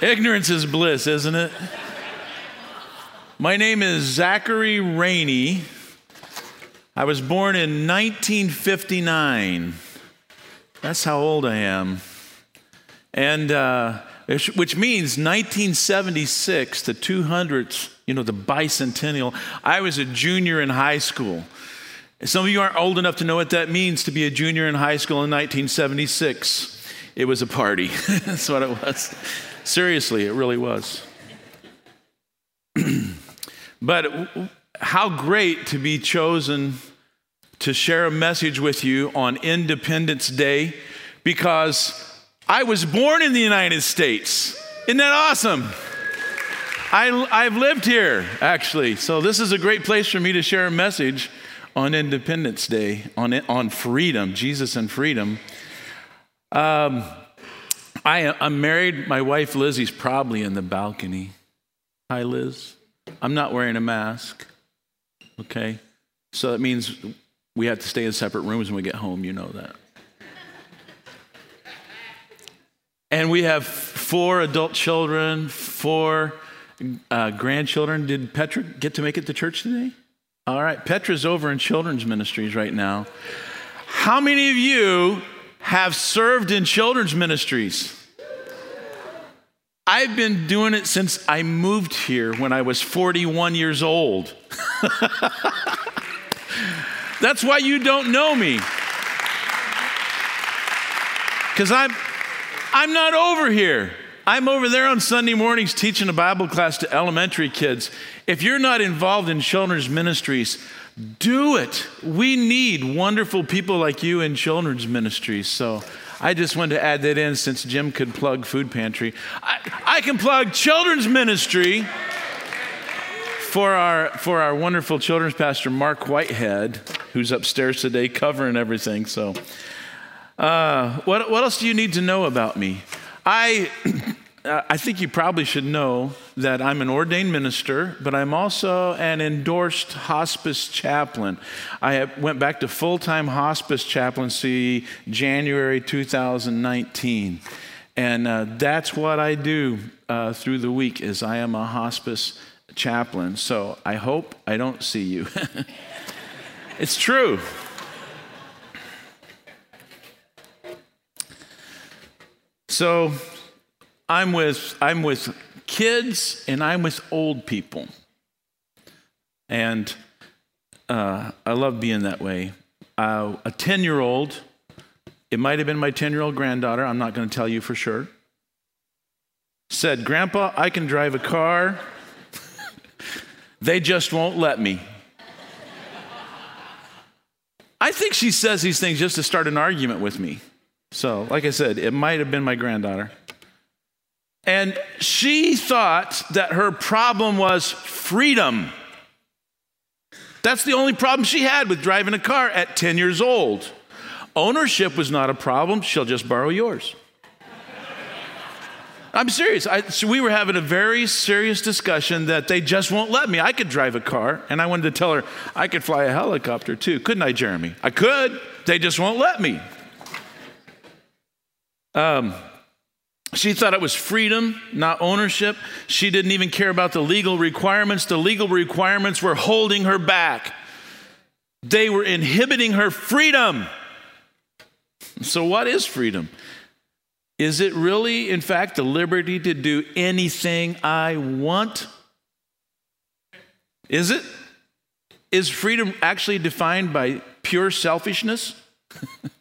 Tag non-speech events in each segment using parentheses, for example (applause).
Ignorance is bliss, isn't it? My name is Zachary Rainey. I was born in 1959. That's how old I am. And uh, which means 1976, the 200th, you know, the bicentennial. I was a junior in high school. Some of you aren't old enough to know what that means to be a junior in high school in 1976. It was a party. (laughs) That's what it was. Seriously, it really was. (clears throat) but how great to be chosen to share a message with you on Independence Day because I was born in the United States. Isn't that awesome? I, I've lived here, actually. So, this is a great place for me to share a message on Independence Day, on, on freedom, Jesus and freedom. Um, I, I'm married. My wife Lizzie's probably in the balcony. Hi, Liz. I'm not wearing a mask. Okay? So that means we have to stay in separate rooms when we get home. You know that. And we have four adult children, four uh, grandchildren. Did Petra get to make it to church today? All right. Petra's over in children's ministries right now. How many of you have served in children's ministries. I've been doing it since I moved here when I was 41 years old. (laughs) That's why you don't know me. Because I'm, I'm not over here. I'm over there on Sunday mornings teaching a Bible class to elementary kids. If you're not involved in children's ministries, do it. We need wonderful people like you in children's ministries. So I just wanted to add that in since Jim could plug food pantry. I, I can plug children's ministry for our, for our wonderful children's pastor, Mark Whitehead, who's upstairs today covering everything. So, uh, what, what else do you need to know about me? I (clears throat) uh, I think you probably should know that I'm an ordained minister, but I'm also an endorsed hospice chaplain. I went back to full time hospice chaplaincy January 2019. And uh, that's what I do uh, through the week is I am a hospice chaplain. So I hope I don't see you. (laughs) it's true. So I'm with, I'm with kids and I'm with old people. And uh, I love being that way. Uh, a 10 year old, it might have been my 10 year old granddaughter, I'm not going to tell you for sure, said, Grandpa, I can drive a car. (laughs) they just won't let me. I think she says these things just to start an argument with me. So, like I said, it might have been my granddaughter. And she thought that her problem was freedom. That's the only problem she had with driving a car at 10 years old. Ownership was not a problem, she'll just borrow yours. I'm serious. I, so we were having a very serious discussion that they just won't let me. I could drive a car, and I wanted to tell her I could fly a helicopter too. Couldn't I, Jeremy? I could. They just won't let me. Um, she thought it was freedom, not ownership. She didn't even care about the legal requirements. The legal requirements were holding her back, they were inhibiting her freedom. So, what is freedom? Is it really, in fact, the liberty to do anything I want? Is it? Is freedom actually defined by pure selfishness? (laughs)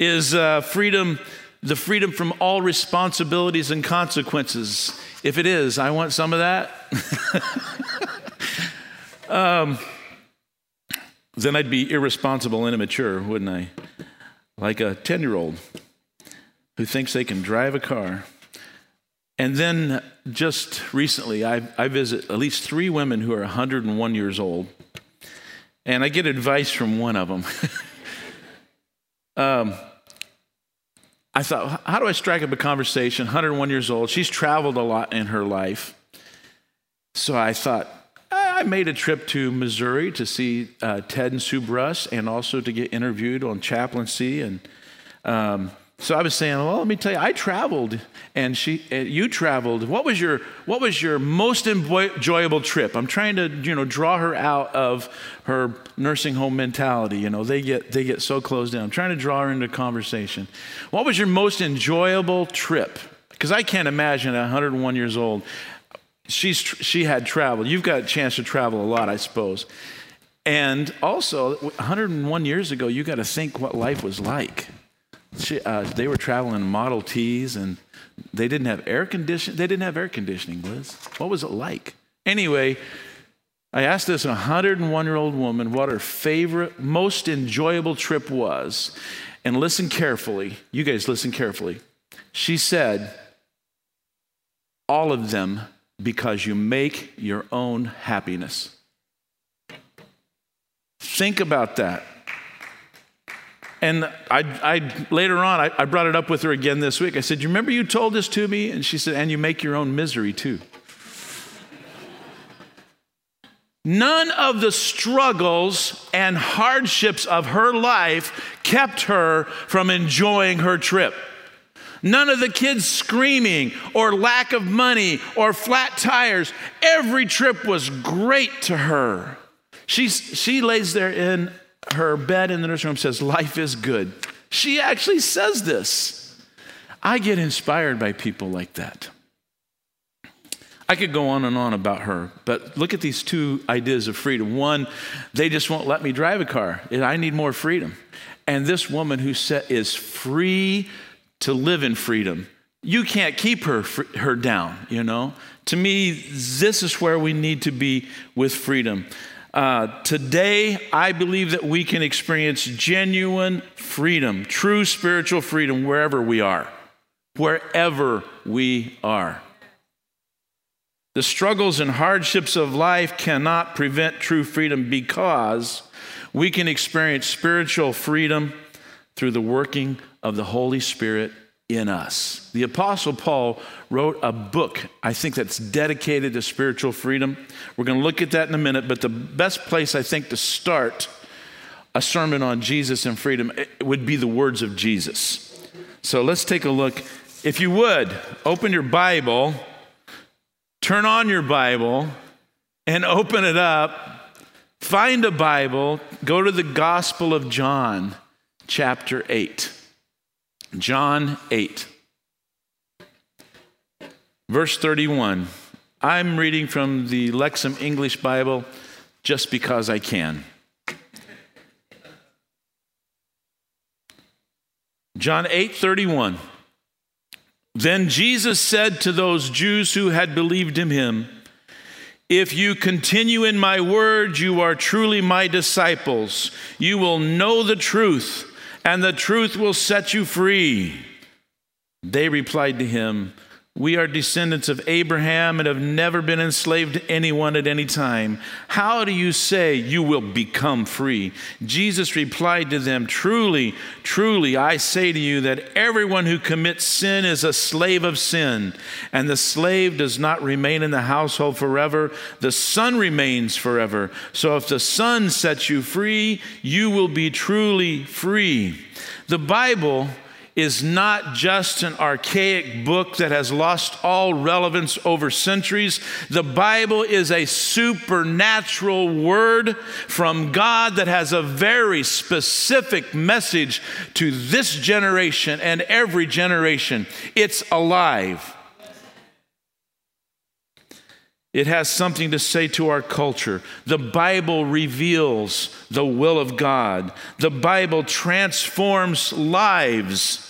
is uh, freedom the freedom from all responsibilities and consequences. If it is, I want some of that. (laughs) um, then I'd be irresponsible and immature, wouldn't I? Like a 10 year old who thinks they can drive a car. And then just recently, I, I visit at least three women who are 101 years old, and I get advice from one of them. (laughs) um, I thought, how do I strike up a conversation? 101 years old. She's traveled a lot in her life. So I thought, I made a trip to Missouri to see uh, Ted and Sue Bruss and also to get interviewed on chaplaincy. And um, so I was saying, well, let me tell you, I traveled and she, and you traveled. What was your, what was your most enjoyable trip? I'm trying to, you know, draw her out of her nursing home mentality. You know, they get, they get so closed down. I'm trying to draw her into conversation. What was your most enjoyable trip? Because I can't imagine at 101 years old she's, she had traveled. You've got a chance to travel a lot, I suppose. And also, 101 years ago, you got to think what life was like. She, uh, they were traveling Model Ts, and they didn't have air conditioning. They didn't have air conditioning, Liz. What was it like? Anyway, I asked this 101 year old woman what her favorite, most enjoyable trip was. And listen carefully. You guys listen carefully. She said, all of them because you make your own happiness. Think about that. And I, I later on, I, I brought it up with her again this week. I said, You remember you told this to me? And she said, And you make your own misery too. None of the struggles and hardships of her life kept her from enjoying her trip. None of the kids screaming or lack of money or flat tires. Every trip was great to her. She's, she lays there in her bed in the nursery room says, Life is good. She actually says this. I get inspired by people like that. I could go on and on about her, but look at these two ideas of freedom. One, they just won't let me drive a car. I need more freedom. And this woman who is free to live in freedom. You can't keep her, her down, you know? To me, this is where we need to be with freedom. Uh, today, I believe that we can experience genuine freedom, true spiritual freedom, wherever we are. Wherever we are. The struggles and hardships of life cannot prevent true freedom because we can experience spiritual freedom through the working of the Holy Spirit in us. The Apostle Paul wrote a book, I think, that's dedicated to spiritual freedom. We're going to look at that in a minute, but the best place, I think, to start a sermon on Jesus and freedom eh, would be the words of Jesus. So let's take a look. If you would, open your Bible, turn on your Bible, and open it up. Find a Bible, go to the Gospel of John, chapter 8. John 8, verse 31. I'm reading from the Lexham English Bible just because I can. John 8, 31. Then Jesus said to those Jews who had believed in him, If you continue in my word, you are truly my disciples. You will know the truth and the truth will set you free. They replied to him, We are descendants of Abraham and have never been enslaved to anyone at any time. How do you say you will become free? Jesus replied to them, Truly, truly, I say to you that everyone who commits sin is a slave of sin, and the slave does not remain in the household forever, the son remains forever. So if the son sets you free, you will be truly free. The Bible is not just an archaic book that has lost all relevance over centuries. The Bible is a supernatural word from God that has a very specific message to this generation and every generation. It's alive. It has something to say to our culture. The Bible reveals the will of God. The Bible transforms lives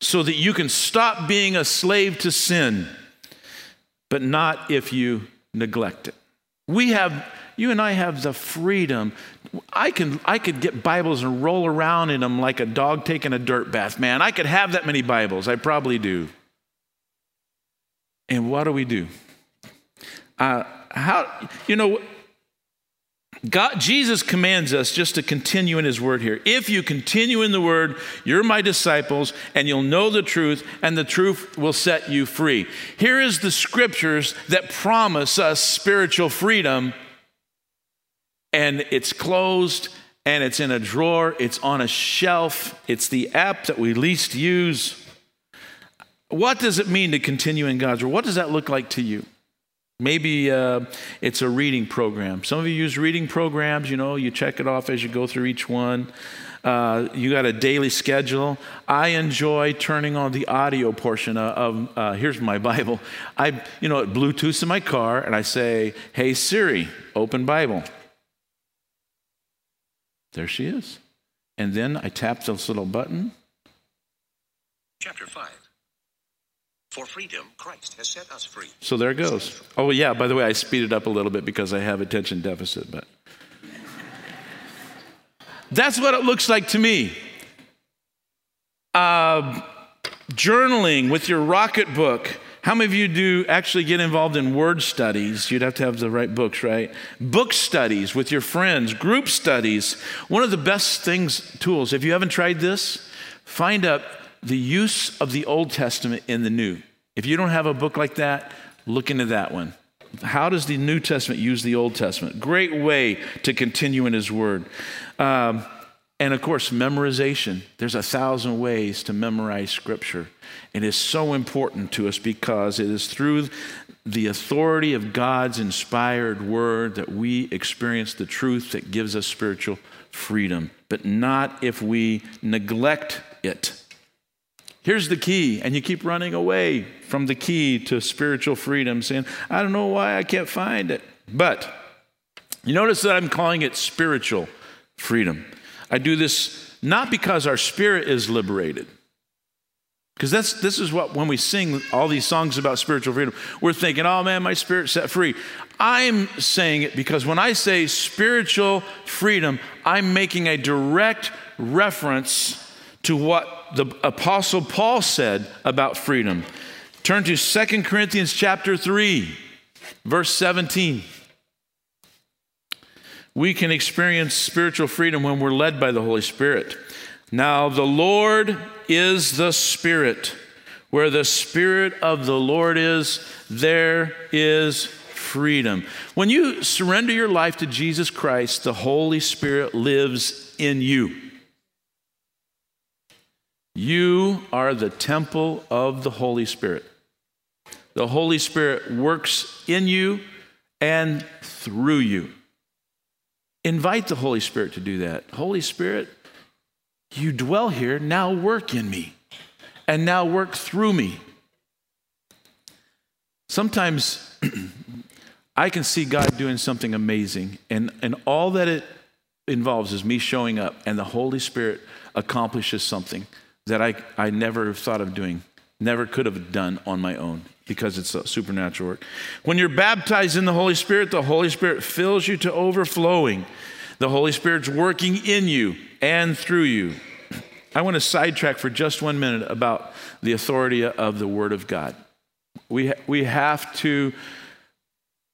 so that you can stop being a slave to sin, but not if you neglect it. We have, you and I have the freedom I can I could get Bibles and roll around in them like a dog taking a dirt bath, man. I could have that many Bibles. I probably do. And what do we do? Uh, how you know God, Jesus commands us just to continue in His Word here. If you continue in the Word, you're my disciples, and you'll know the truth, and the truth will set you free. Here is the scriptures that promise us spiritual freedom, and it's closed, and it's in a drawer, it's on a shelf, it's the app that we least use. What does it mean to continue in God's Word? What does that look like to you? Maybe uh, it's a reading program. Some of you use reading programs, you know, you check it off as you go through each one. Uh, you got a daily schedule. I enjoy turning on the audio portion of, uh, here's my (laughs) Bible. I, you know, it Bluetooth in my car and I say, hey Siri, open Bible. There she is. And then I tap this little button. Chapter 5. For freedom, Christ has set us free. So there it goes. Oh, yeah, by the way, I speeded up a little bit because I have attention deficit, but that's what it looks like to me. Uh, journaling with your Rocketbook. How many of you do actually get involved in word studies? You'd have to have the right books, right? Book studies with your friends, group studies. One of the best things, tools, if you haven't tried this, find out the use of the Old Testament in the New. If you don't have a book like that, look into that one. How does the New Testament use the Old Testament? Great way to continue in His Word. Um, and of course, memorization. There's a thousand ways to memorize Scripture. It is so important to us because it is through the authority of God's inspired Word that we experience the truth that gives us spiritual freedom, but not if we neglect it. Here's the key, and you keep running away from the key to spiritual freedom, saying, I don't know why I can't find it. But you notice that I'm calling it spiritual freedom. I do this not because our spirit is liberated. Because that's this is what when we sing all these songs about spiritual freedom, we're thinking, oh man, my spirit set free. I'm saying it because when I say spiritual freedom, I'm making a direct reference to what the apostle Paul said about freedom. Turn to Second Corinthians chapter 3, verse 17. We can experience spiritual freedom when we're led by the Holy Spirit. Now, the Lord is the Spirit. Where the Spirit of the Lord is, there is freedom. When you surrender your life to Jesus Christ, the Holy Spirit lives in you. You are the temple of the Holy Spirit. The Holy Spirit works in you and through you. Invite the Holy Spirit to do that. Holy Spirit, you dwell here, now work in me and now work through me. Sometimes (clears throat) I can see God doing something amazing, and, and all that it involves is me showing up, and the Holy Spirit accomplishes something that I, I never thought of doing, never could have done on my own because it's a supernatural work. When you're baptized in the Holy Spirit, the Holy Spirit fills you to overflowing. The Holy Spirit's working in you and through you. I want to sidetrack for just one minute about the authority of the Word of God. We, we, have, to,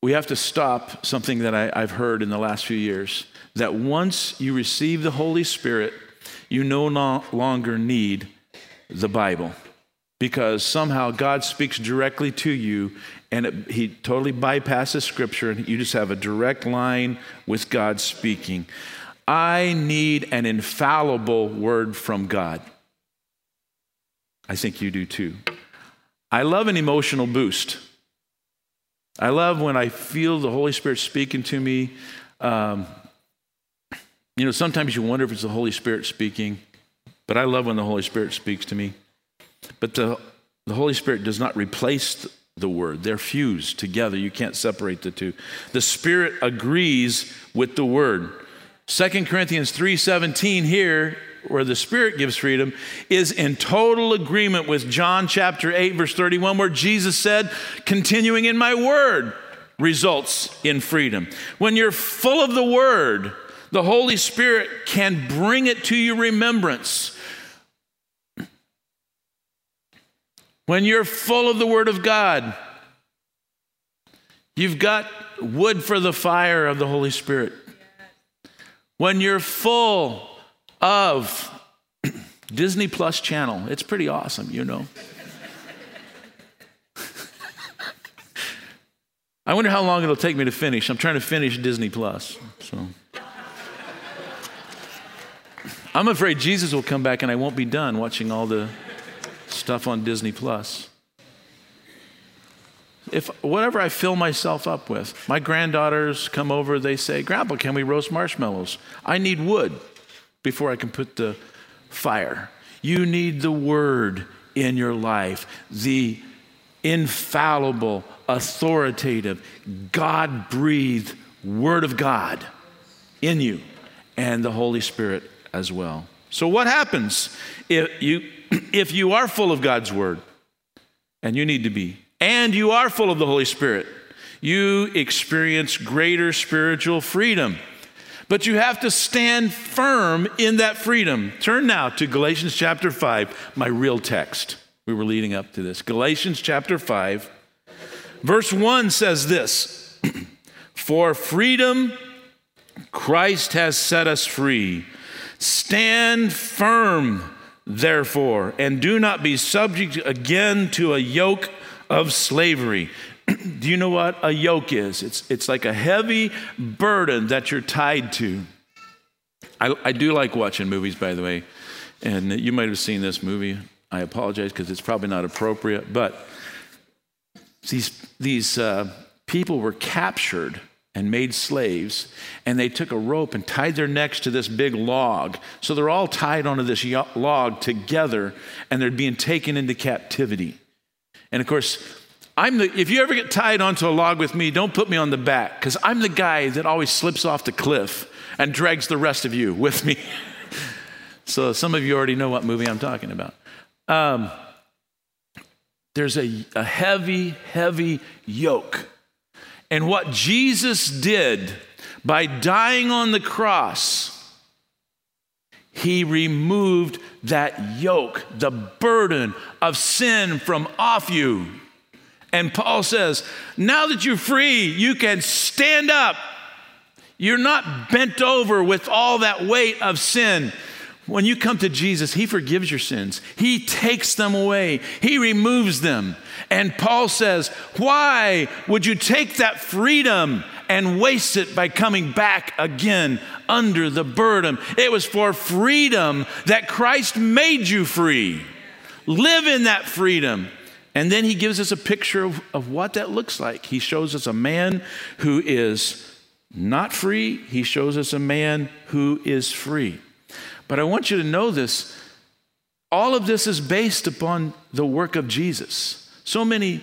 we have to stop something that I, I've heard in the last few years that once you receive the Holy Spirit, you no longer need the Bible because somehow God speaks directly to you and it, he totally bypasses scripture and you just have a direct line with God speaking. I need an infallible word from God. I think you do too. I love an emotional boost. I love when I feel the Holy Spirit speaking to me. Um, you know, sometimes you wonder if it's the Holy Spirit speaking, but I love when the Holy Spirit speaks to me. But the, the Holy Spirit does not replace the word. They're fused together. You can't separate the two. The Spirit agrees with the word. 2 Corinthians 3:17 here where the Spirit gives freedom is in total agreement with John chapter 8 verse 31 where Jesus said, "Continuing in my word results in freedom." When you're full of the word, The Holy Spirit can bring it to your remembrance. When you're full of the Word of God, you've got wood for the fire of the Holy Spirit. When you're full of (clears throat) Disney Plus channel, it's pretty awesome, you know. (laughs) I wonder how long it'll take me to finish. I'm trying to finish Disney Plus. So I'm afraid Jesus will come back and I won't be done watching all the stuff on Disney Plus. If whatever I fill myself up with, my granddaughters come over, they say, Grandpa, can we roast marshmallows? I need wood before I can put the fire. You need the word in your life, the infallible, authoritative, God breathed Word of God in you and the Holy Spirit as well. So, what happens if you, (clears throat) if you are full of God's Word, and you need to be, and you are full of the Holy Spirit? You experience greater spiritual freedom. But you have to stand firm in that freedom. Turn now to Galatians chapter 5, my real text. We were leading up to this. Galatians chapter 5, verse 1 says this (clears throat) For freedom, Christ has set us free. Stand firm, therefore, and do not be subject again to a yoke of slavery. (clears throat) do you know what a yoke is? It's, it's like a heavy burden that you're tied to. I, I do like watching movies, by the way, and you might have seen this movie. I apologize because it's probably not appropriate, but these, these uh, people were captured and made slaves, and they took a rope and tied their necks to this big log. So they're all tied onto this log together, and they're being taken into captivity. And of course, I'm the, if you ever get tied onto a log with me, don't put me on the back, because I'm the guy that always slips off the cliff and drags the rest of you with me. (laughs) so some of you already know what movie I'm talking about. Um, there's a, a heavy, heavy yoke. And what Jesus did by dying on the cross, he removed that yoke, the burden of sin from off you. And Paul says, now that you're free, you can stand up. You're not bent over with all that weight of sin. When you come to Jesus, He forgives your sins. He takes them away. He removes them. And Paul says, Why would you take that freedom and waste it by coming back again under the burden? It was for freedom that Christ made you free. Live in that freedom. And then he gives us a picture of, of what that looks like. He shows us a man who is not free, he shows us a man who is free. But I want you to know this all of this is based upon the work of Jesus. So many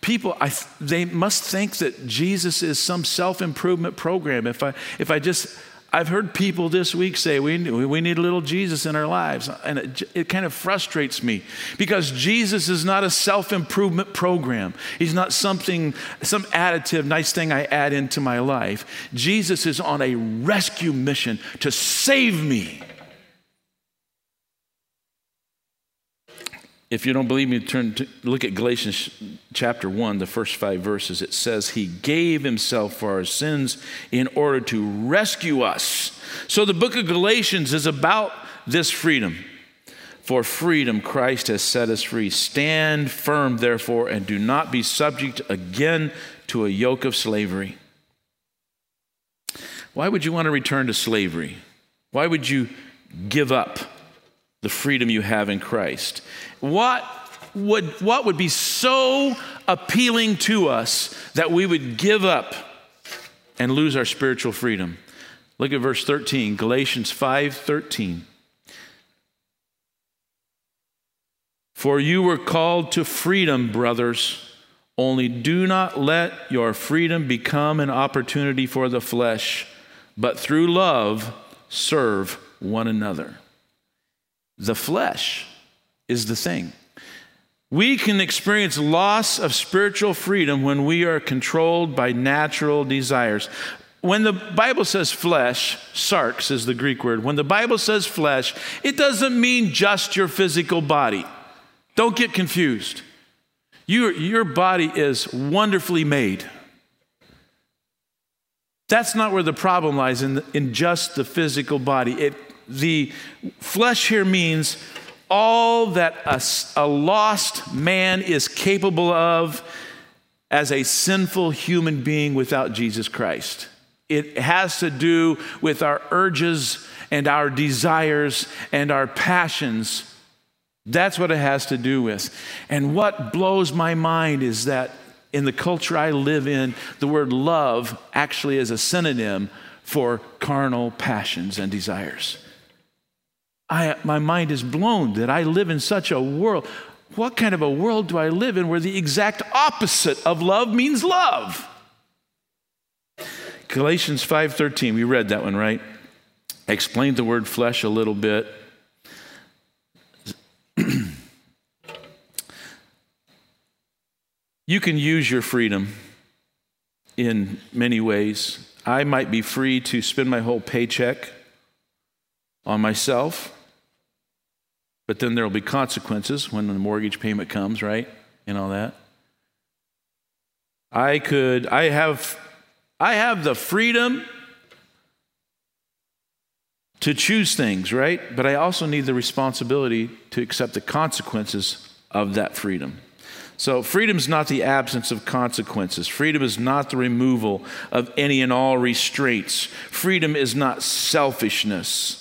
people I, they must think that Jesus is some self-improvement program. If I if I just I've heard people this week say we, we need a little Jesus in our lives, and it, it kind of frustrates me because Jesus is not a self improvement program. He's not something, some additive, nice thing I add into my life. Jesus is on a rescue mission to save me. If you don't believe me, turn to look at Galatians chapter 1, the first five verses. It says, He gave Himself for our sins in order to rescue us. So the book of Galatians is about this freedom. For freedom, Christ has set us free. Stand firm, therefore, and do not be subject again to a yoke of slavery. Why would you want to return to slavery? Why would you give up the freedom you have in Christ? What would, what would be so appealing to us that we would give up and lose our spiritual freedom? Look at verse 13, Galatians 5 13. For you were called to freedom, brothers. Only do not let your freedom become an opportunity for the flesh, but through love serve one another. The flesh is the thing. We can experience loss of spiritual freedom when we are controlled by natural desires. when the Bible says flesh, sarx is the Greek word. When the Bible says flesh, it doesn't mean just your physical body. Don't get confused. Your, your body is wonderfully made. That's not where the problem lies in, in just the physical body. It, the flesh here means all that a, a lost man is capable of as a sinful human being without Jesus Christ. It has to do with our urges and our desires and our passions. That's what it has to do with. And what blows my mind is that in the culture I live in, the word love actually is a synonym for carnal passions and desires. I, my mind is blown that I live in such a world. What kind of a world do I live in where the exact opposite of love means love? Galatians 5:13, we read that one, right? I explained the word flesh a little bit. (clears throat) you can use your freedom in many ways. I might be free to spend my whole paycheck on myself, but then there will be consequences when the mortgage payment comes, right? And all that. I could, I have I have the freedom to choose things, right? But I also need the responsibility to accept the consequences of that freedom. So, freedom is not the absence of consequences. Freedom is not the removal of any and all restraints. Freedom is not selfishness.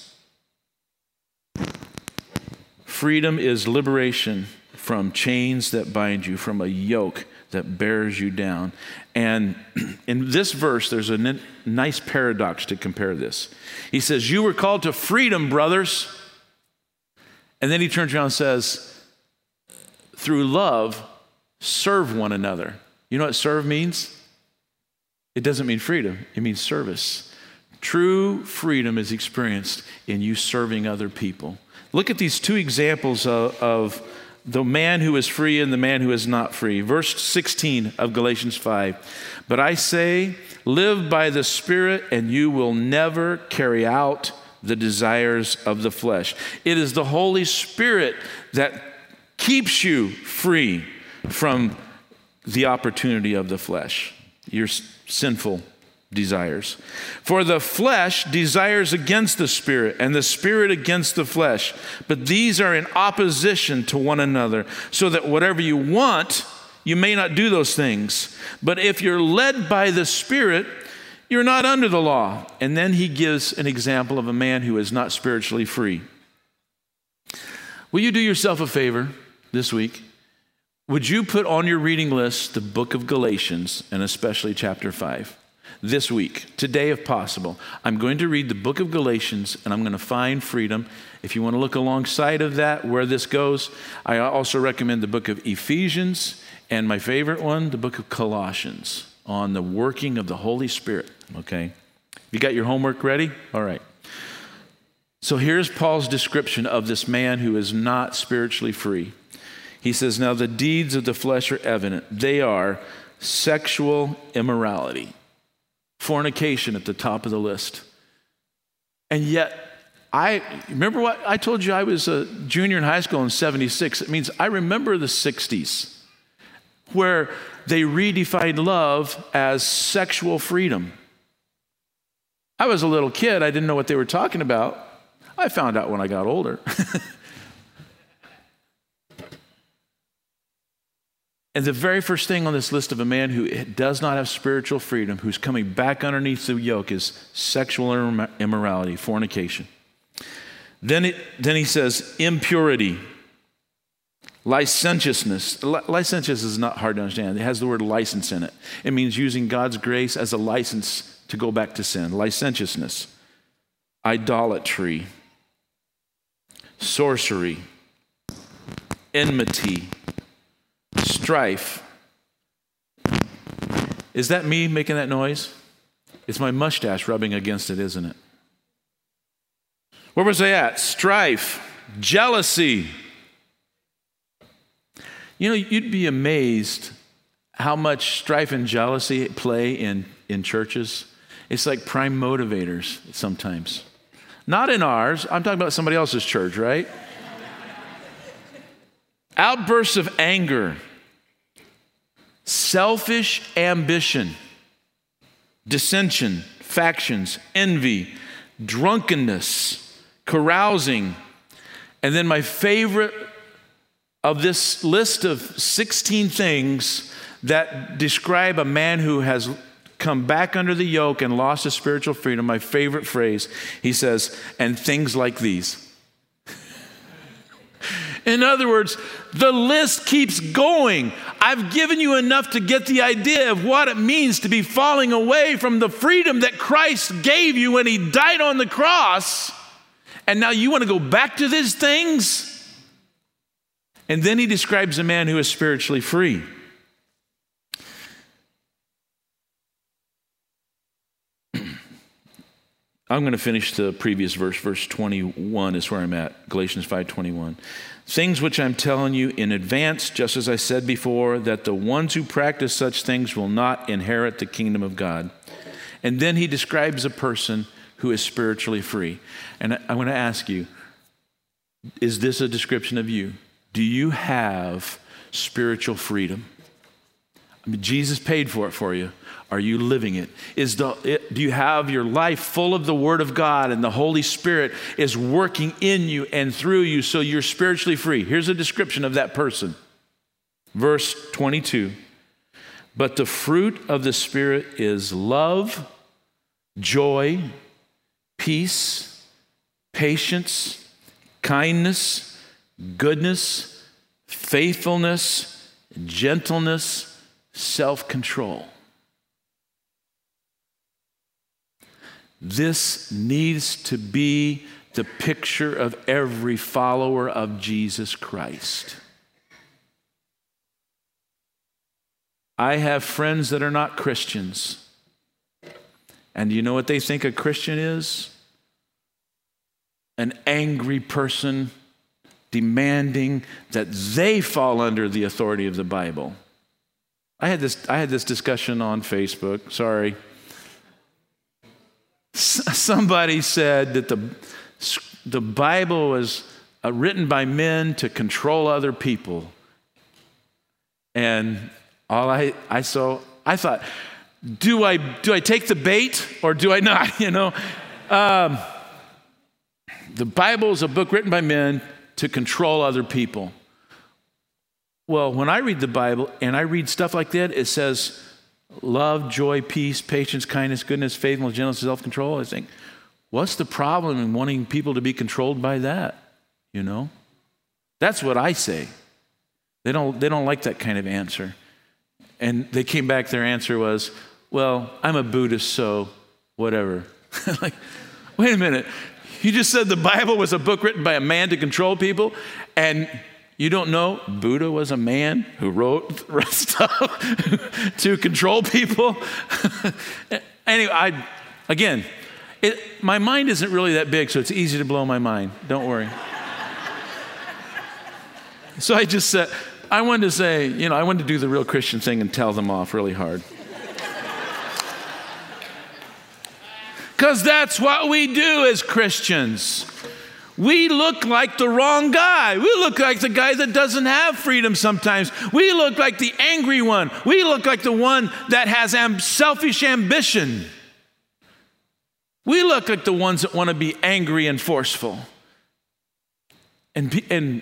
Freedom is liberation from chains that bind you, from a yoke that bears you down. And (clears throat) in this verse, there's a n- nice paradox to compare this. He says, You were called to freedom, brothers. And then he turns around and says, Through love, serve one another. You know what serve means? It doesn't mean freedom, it means service. True freedom is experienced in you serving other people. Look at these two examples of, of the man who is free and the man who is not free. Verse 16 of Galatians 5. But I say, live by the Spirit, and you will never carry out the desires of the flesh. It is the Holy Spirit that keeps you free from the opportunity of the flesh, your sinful desires. For the flesh desires against the spirit, and the spirit against the flesh. But these are in opposition to one another, so that whatever you want, you may not do those things. But if you're led by the spirit, you're not under the law. And then he gives an example of a man who is not spiritually free. Will you do yourself a favor this week? Would you put on your reading list the book of Galatians, and especially chapter 5? This week, today if possible. I'm going to read the book of Galatians and I'm going to find freedom. If you want to look alongside of that, where this goes, I also recommend the book of Ephesians and my favorite one, the book of Colossians on the working of the Holy Spirit. Okay? You got your homework ready? All right. So here's Paul's description of this man who is not spiritually free. He says, Now the deeds of the flesh are evident. They are sexual immorality fornication at the top of the list. And yet, I remember what I told you I was a junior in high school in 76. It means I remember the 60s where they redefined love as sexual freedom. I was a little kid, I didn't know what they were talking about. I found out when I got older. (laughs) And the very first thing on this list of a man who does not have spiritual freedom, who's coming back underneath the yoke, is sexual immorality, fornication. Then, it, then he says impurity, licentiousness. Licentious is not hard to understand. It has the word license in it. It means using God's grace as a license to go back to sin. Licentiousness, idolatry, sorcery, enmity strife. Is that me making that noise? It's my mustache rubbing against it, isn't it? Where was I at? Strife, jealousy. You know, you'd be amazed how much strife and jealousy play in, in churches. It's like prime motivators sometimes. Not in ours. I'm talking about somebody else's church, right? Outbursts of anger, selfish ambition, dissension, factions, envy, drunkenness, carousing. And then my favorite of this list of 16 things that describe a man who has come back under the yoke and lost his spiritual freedom, my favorite phrase, he says, and things like these. (laughs) In other words, the list keeps going. I've given you enough to get the idea of what it means to be falling away from the freedom that Christ gave you when He died on the cross. And now you want to go back to these things? And then He describes a man who is spiritually free. I'm going to finish the previous verse. Verse 21 is where I'm at. Galatians 5:21. Things which I'm telling you in advance, just as I said before, that the ones who practice such things will not inherit the kingdom of God. And then he describes a person who is spiritually free. And I, want to ask you, is this a description of you? Do you have spiritual freedom? I mean, Jesus paid for it for you. Are you living it? Is the, it, do you have your life full of the Word of God and the Holy Spirit is working in you and through you so you're spiritually free? Here's a description of that person. Verse 22 But the fruit of the Spirit is love, joy, peace, patience, kindness, goodness, faithfulness, gentleness, self control. This needs to be the picture of every follower of Jesus Christ. I have friends that are not Christians. And you know what they think a Christian is? An angry person demanding that they fall under the authority of the Bible. I had this, I had this discussion on Facebook. Sorry, somebody said that the, the Bible was uh, written by men to control other people. And all I, I saw, I thought, do I, do I take the bait or do I not? (laughs) You know, um, the Bible is a book written by men to control other people. Well, when I read the Bible and I read stuff like that, it says love, joy, peace, patience, kindness, goodness, faithfulness, gentleness, self control. I think, what's the problem in wanting people to be controlled by that? You know? That's what I say. They don't, they don't like that kind of answer. And they came back, their answer was, well, I'm a Buddhist, so whatever. (laughs) like, wait a minute. You just said the Bible was a book written by a man to control people, and you don't know Buddha was a man who wrote (laughs) stuff (laughs) to control people? (laughs) anyway, I, again, it, my mind isn't really that big, so it's easy to blow my mind. Don't worry. so I just said, I wanted to say, you know, I wanted to do the real Christian thing and tell them off really hard. Because that's what we do as Christians we look like the wrong guy. We look like the guy that doesn't have freedom sometimes. We look like the angry one. We look like the one that has selfish ambition. We look like the ones that want to be angry and forceful. And, and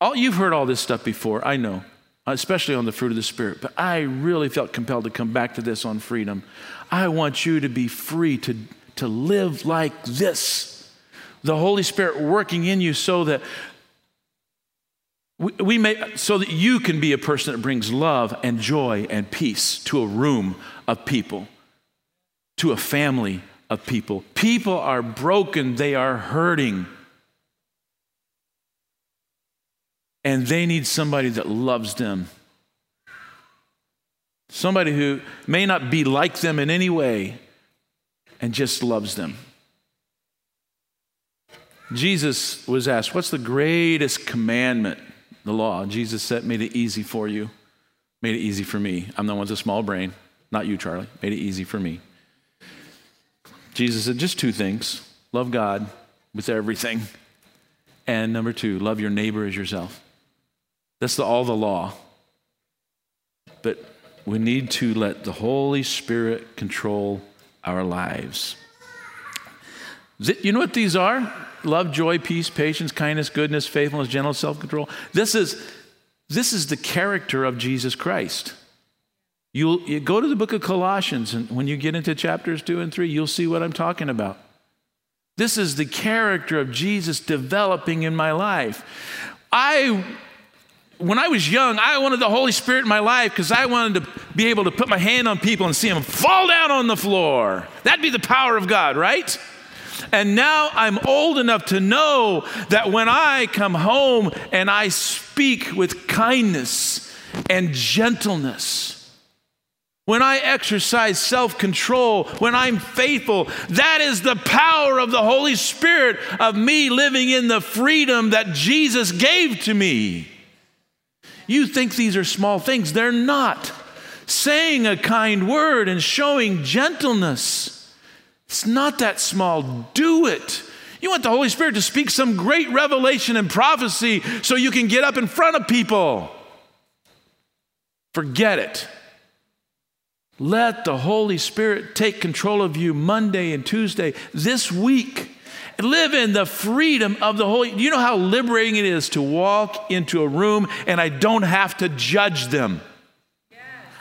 all, you've heard all this stuff before, I know, especially on the fruit of the Spirit, but I really felt compelled to come back to this on freedom. I want you to be free to, to live like this the Holy Spirit working in you so that we, we may, so that you can be a person that brings love and joy and peace to a room of people, to a family of people. People are broken, they are hurting. And they need somebody that loves them. Somebody who may not be like them in any way and just loves them. Jesus was asked, What's the greatest commandment? The law. Jesus said, Made it easy for you. Made it easy for me. I'm the one with a small brain, not you, Charlie. Made it easy for me. Jesus said just two things love God with everything, and number two, love your neighbor as yourself. That's the, all the law. But we need to let the Holy Spirit control our lives. You know what these are? Love, joy, peace, patience, kindness, goodness, faithfulness, gentleness, self control. This is, this is the character of Jesus Christ. You'll you go to the book of Colossians, and when you get into chapters two and three, you'll see what I'm talking about. This is the character of Jesus developing in my life. I when I was young, I wanted the Holy Spirit in my life because I wanted to be able to put my hand on people and see them fall down on the floor. That'd be the power of God, right? And now I'm old enough to know that when I come home and I speak with kindness and gentleness, when I exercise self control, when I'm faithful, that is the power of the Holy Spirit of me living in the freedom that Jesus gave to me. You think these are small things, they're not. Saying a kind word and showing gentleness, it's not that small. Do it. You want the Holy Spirit to speak some great revelation and prophecy so you can get up in front of people. Forget it. Let the Holy Spirit take control of you Monday and Tuesday this week live in the freedom of the Holy. You know how liberating it is to walk into a room and I don't have to judge them. Yes.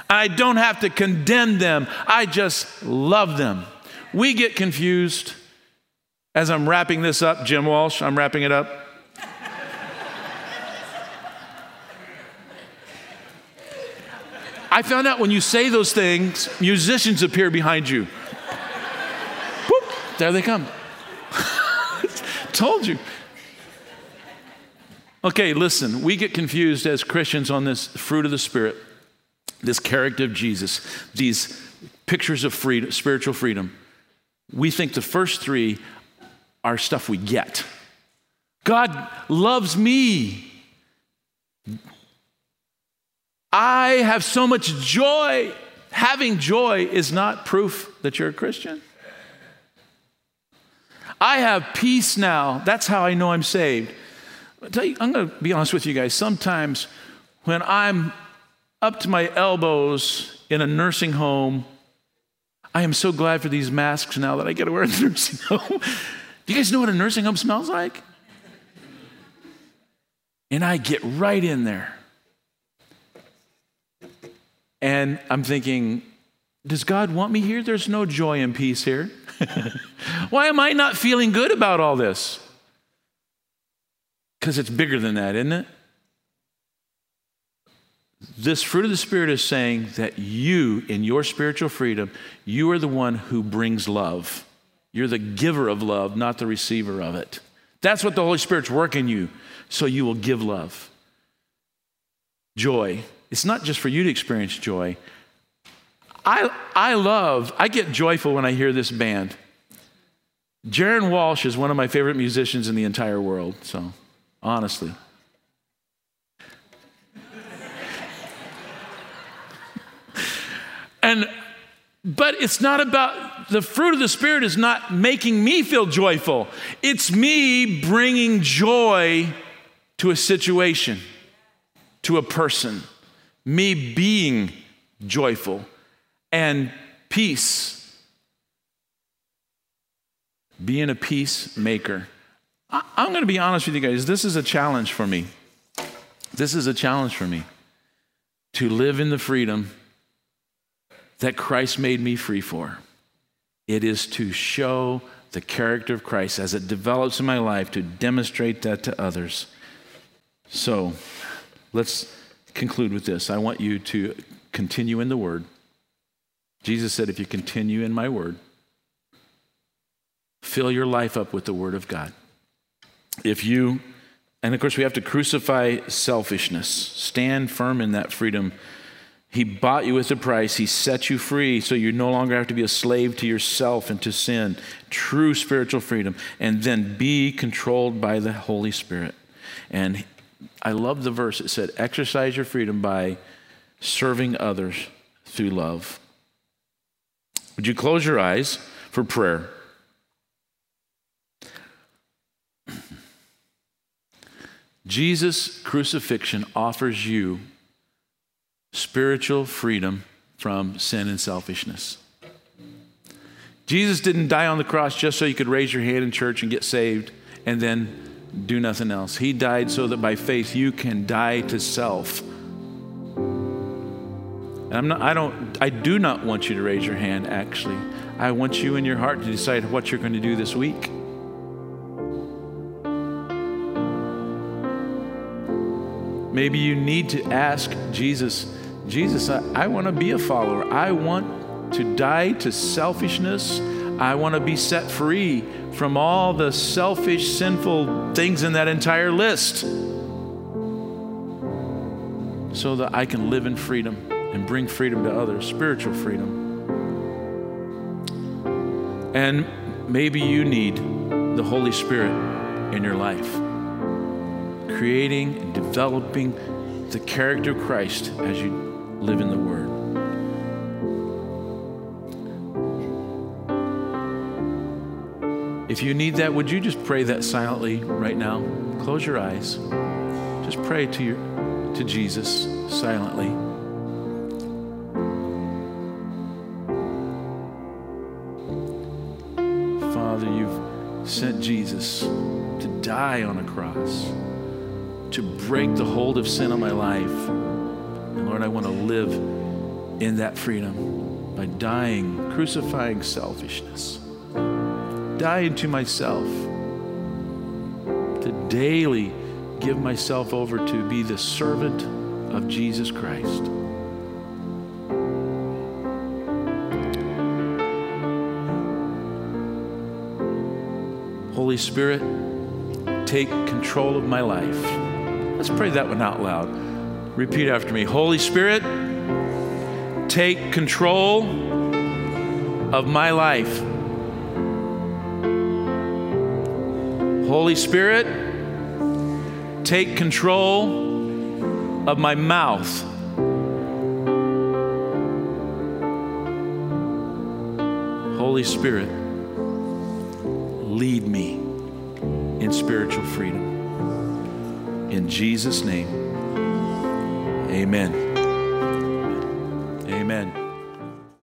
I don't have to condemn them. I just love them. We get confused. As I'm wrapping this up, Jim Walsh, I'm wrapping it up. I found out when you say those things, musicians appear behind you. Boop, there they come. (laughs) Told you. Okay, listen, we get confused as Christians on this fruit of the Spirit, this character of Jesus, these pictures of freedom, spiritual freedom. We think the first three are stuff we get. God loves me. I have so much joy. Having joy is not proof that you're a Christian. I have peace now. That's how I know I'm saved. You, I'm going to be honest with you guys. Sometimes when I'm up to my elbows in a nursing home, I am so glad for these masks now that I get to wear in the (laughs) nursing home. Do you guys know what a nursing home smells like? And I get right in there. And I'm thinking, does God want me here? There's no joy and peace here. (laughs) Why am I not feeling good about all this? Because it's bigger than that, isn't it? This fruit of the Spirit is saying that you, in your spiritual freedom, you are the one who brings love. You're the giver of love, not the receiver of it. That's what the Holy Spirit's working you, so you will give love. Joy. It's not just for you to experience joy. I, I love, I get joyful when I hear this band. Jaron Walsh is one of my favorite musicians in the entire world, so honestly. And but it's not about the fruit of the spirit is not making me feel joyful. It's me bringing joy to a situation, to a person, me being joyful and peace being a peacemaker. I, I'm going to be honest with you guys. This is a challenge for me. This is a challenge for me to live in the freedom that Christ made me free for. It is to show the character of Christ as it develops in my life, to demonstrate that to others. So let's conclude with this. I want you to continue in the Word. Jesus said, If you continue in my Word, Fill your life up with the Word of God. If you, and of course, we have to crucify selfishness, stand firm in that freedom. He bought you with a price. He set you free so you no longer have to be a slave to yourself and to sin. True spiritual freedom. And then be controlled by the Holy Spirit. And I love the verse. It said, Exercise your freedom by serving others through love. Would you close your eyes for prayer? (clears throat) Jesus' crucifixion offers you spiritual freedom from sin and selfishness. Jesus didn't die on the cross just so you could raise your hand in church and get saved and then do nothing else. He died so that by faith you can die to self. And I'm not, I don't, I do not want you to raise your hand, actually. I want you in your heart to decide what you're going to do this week. Maybe you need to ask Jesus, Jesus, I, I want to be a follower. I want to die to selfishness. I want to be set free from all the selfish, sinful things in that entire list so that I can live in freedom and bring freedom to others, spiritual freedom. And maybe you need the Holy Spirit in your life, creating and developing the character of Christ as you live in the Word. If you need that, would you just pray that silently right now? Close your eyes. Just pray to your to Jesus silently. Father, you've sent Jesus to die on a cross, to break the hold of sin on my life. And Lord, I want to live in that freedom by dying, crucifying selfishness, dying to myself, to daily give myself over to be the servant of Jesus Christ. Holy Spirit, take control of my life. Let's pray that one out loud. Repeat after me Holy Spirit, take control of my life. Holy Spirit, take control of my mouth. Holy Spirit, lead me in spiritual freedom. In Jesus' name, amen.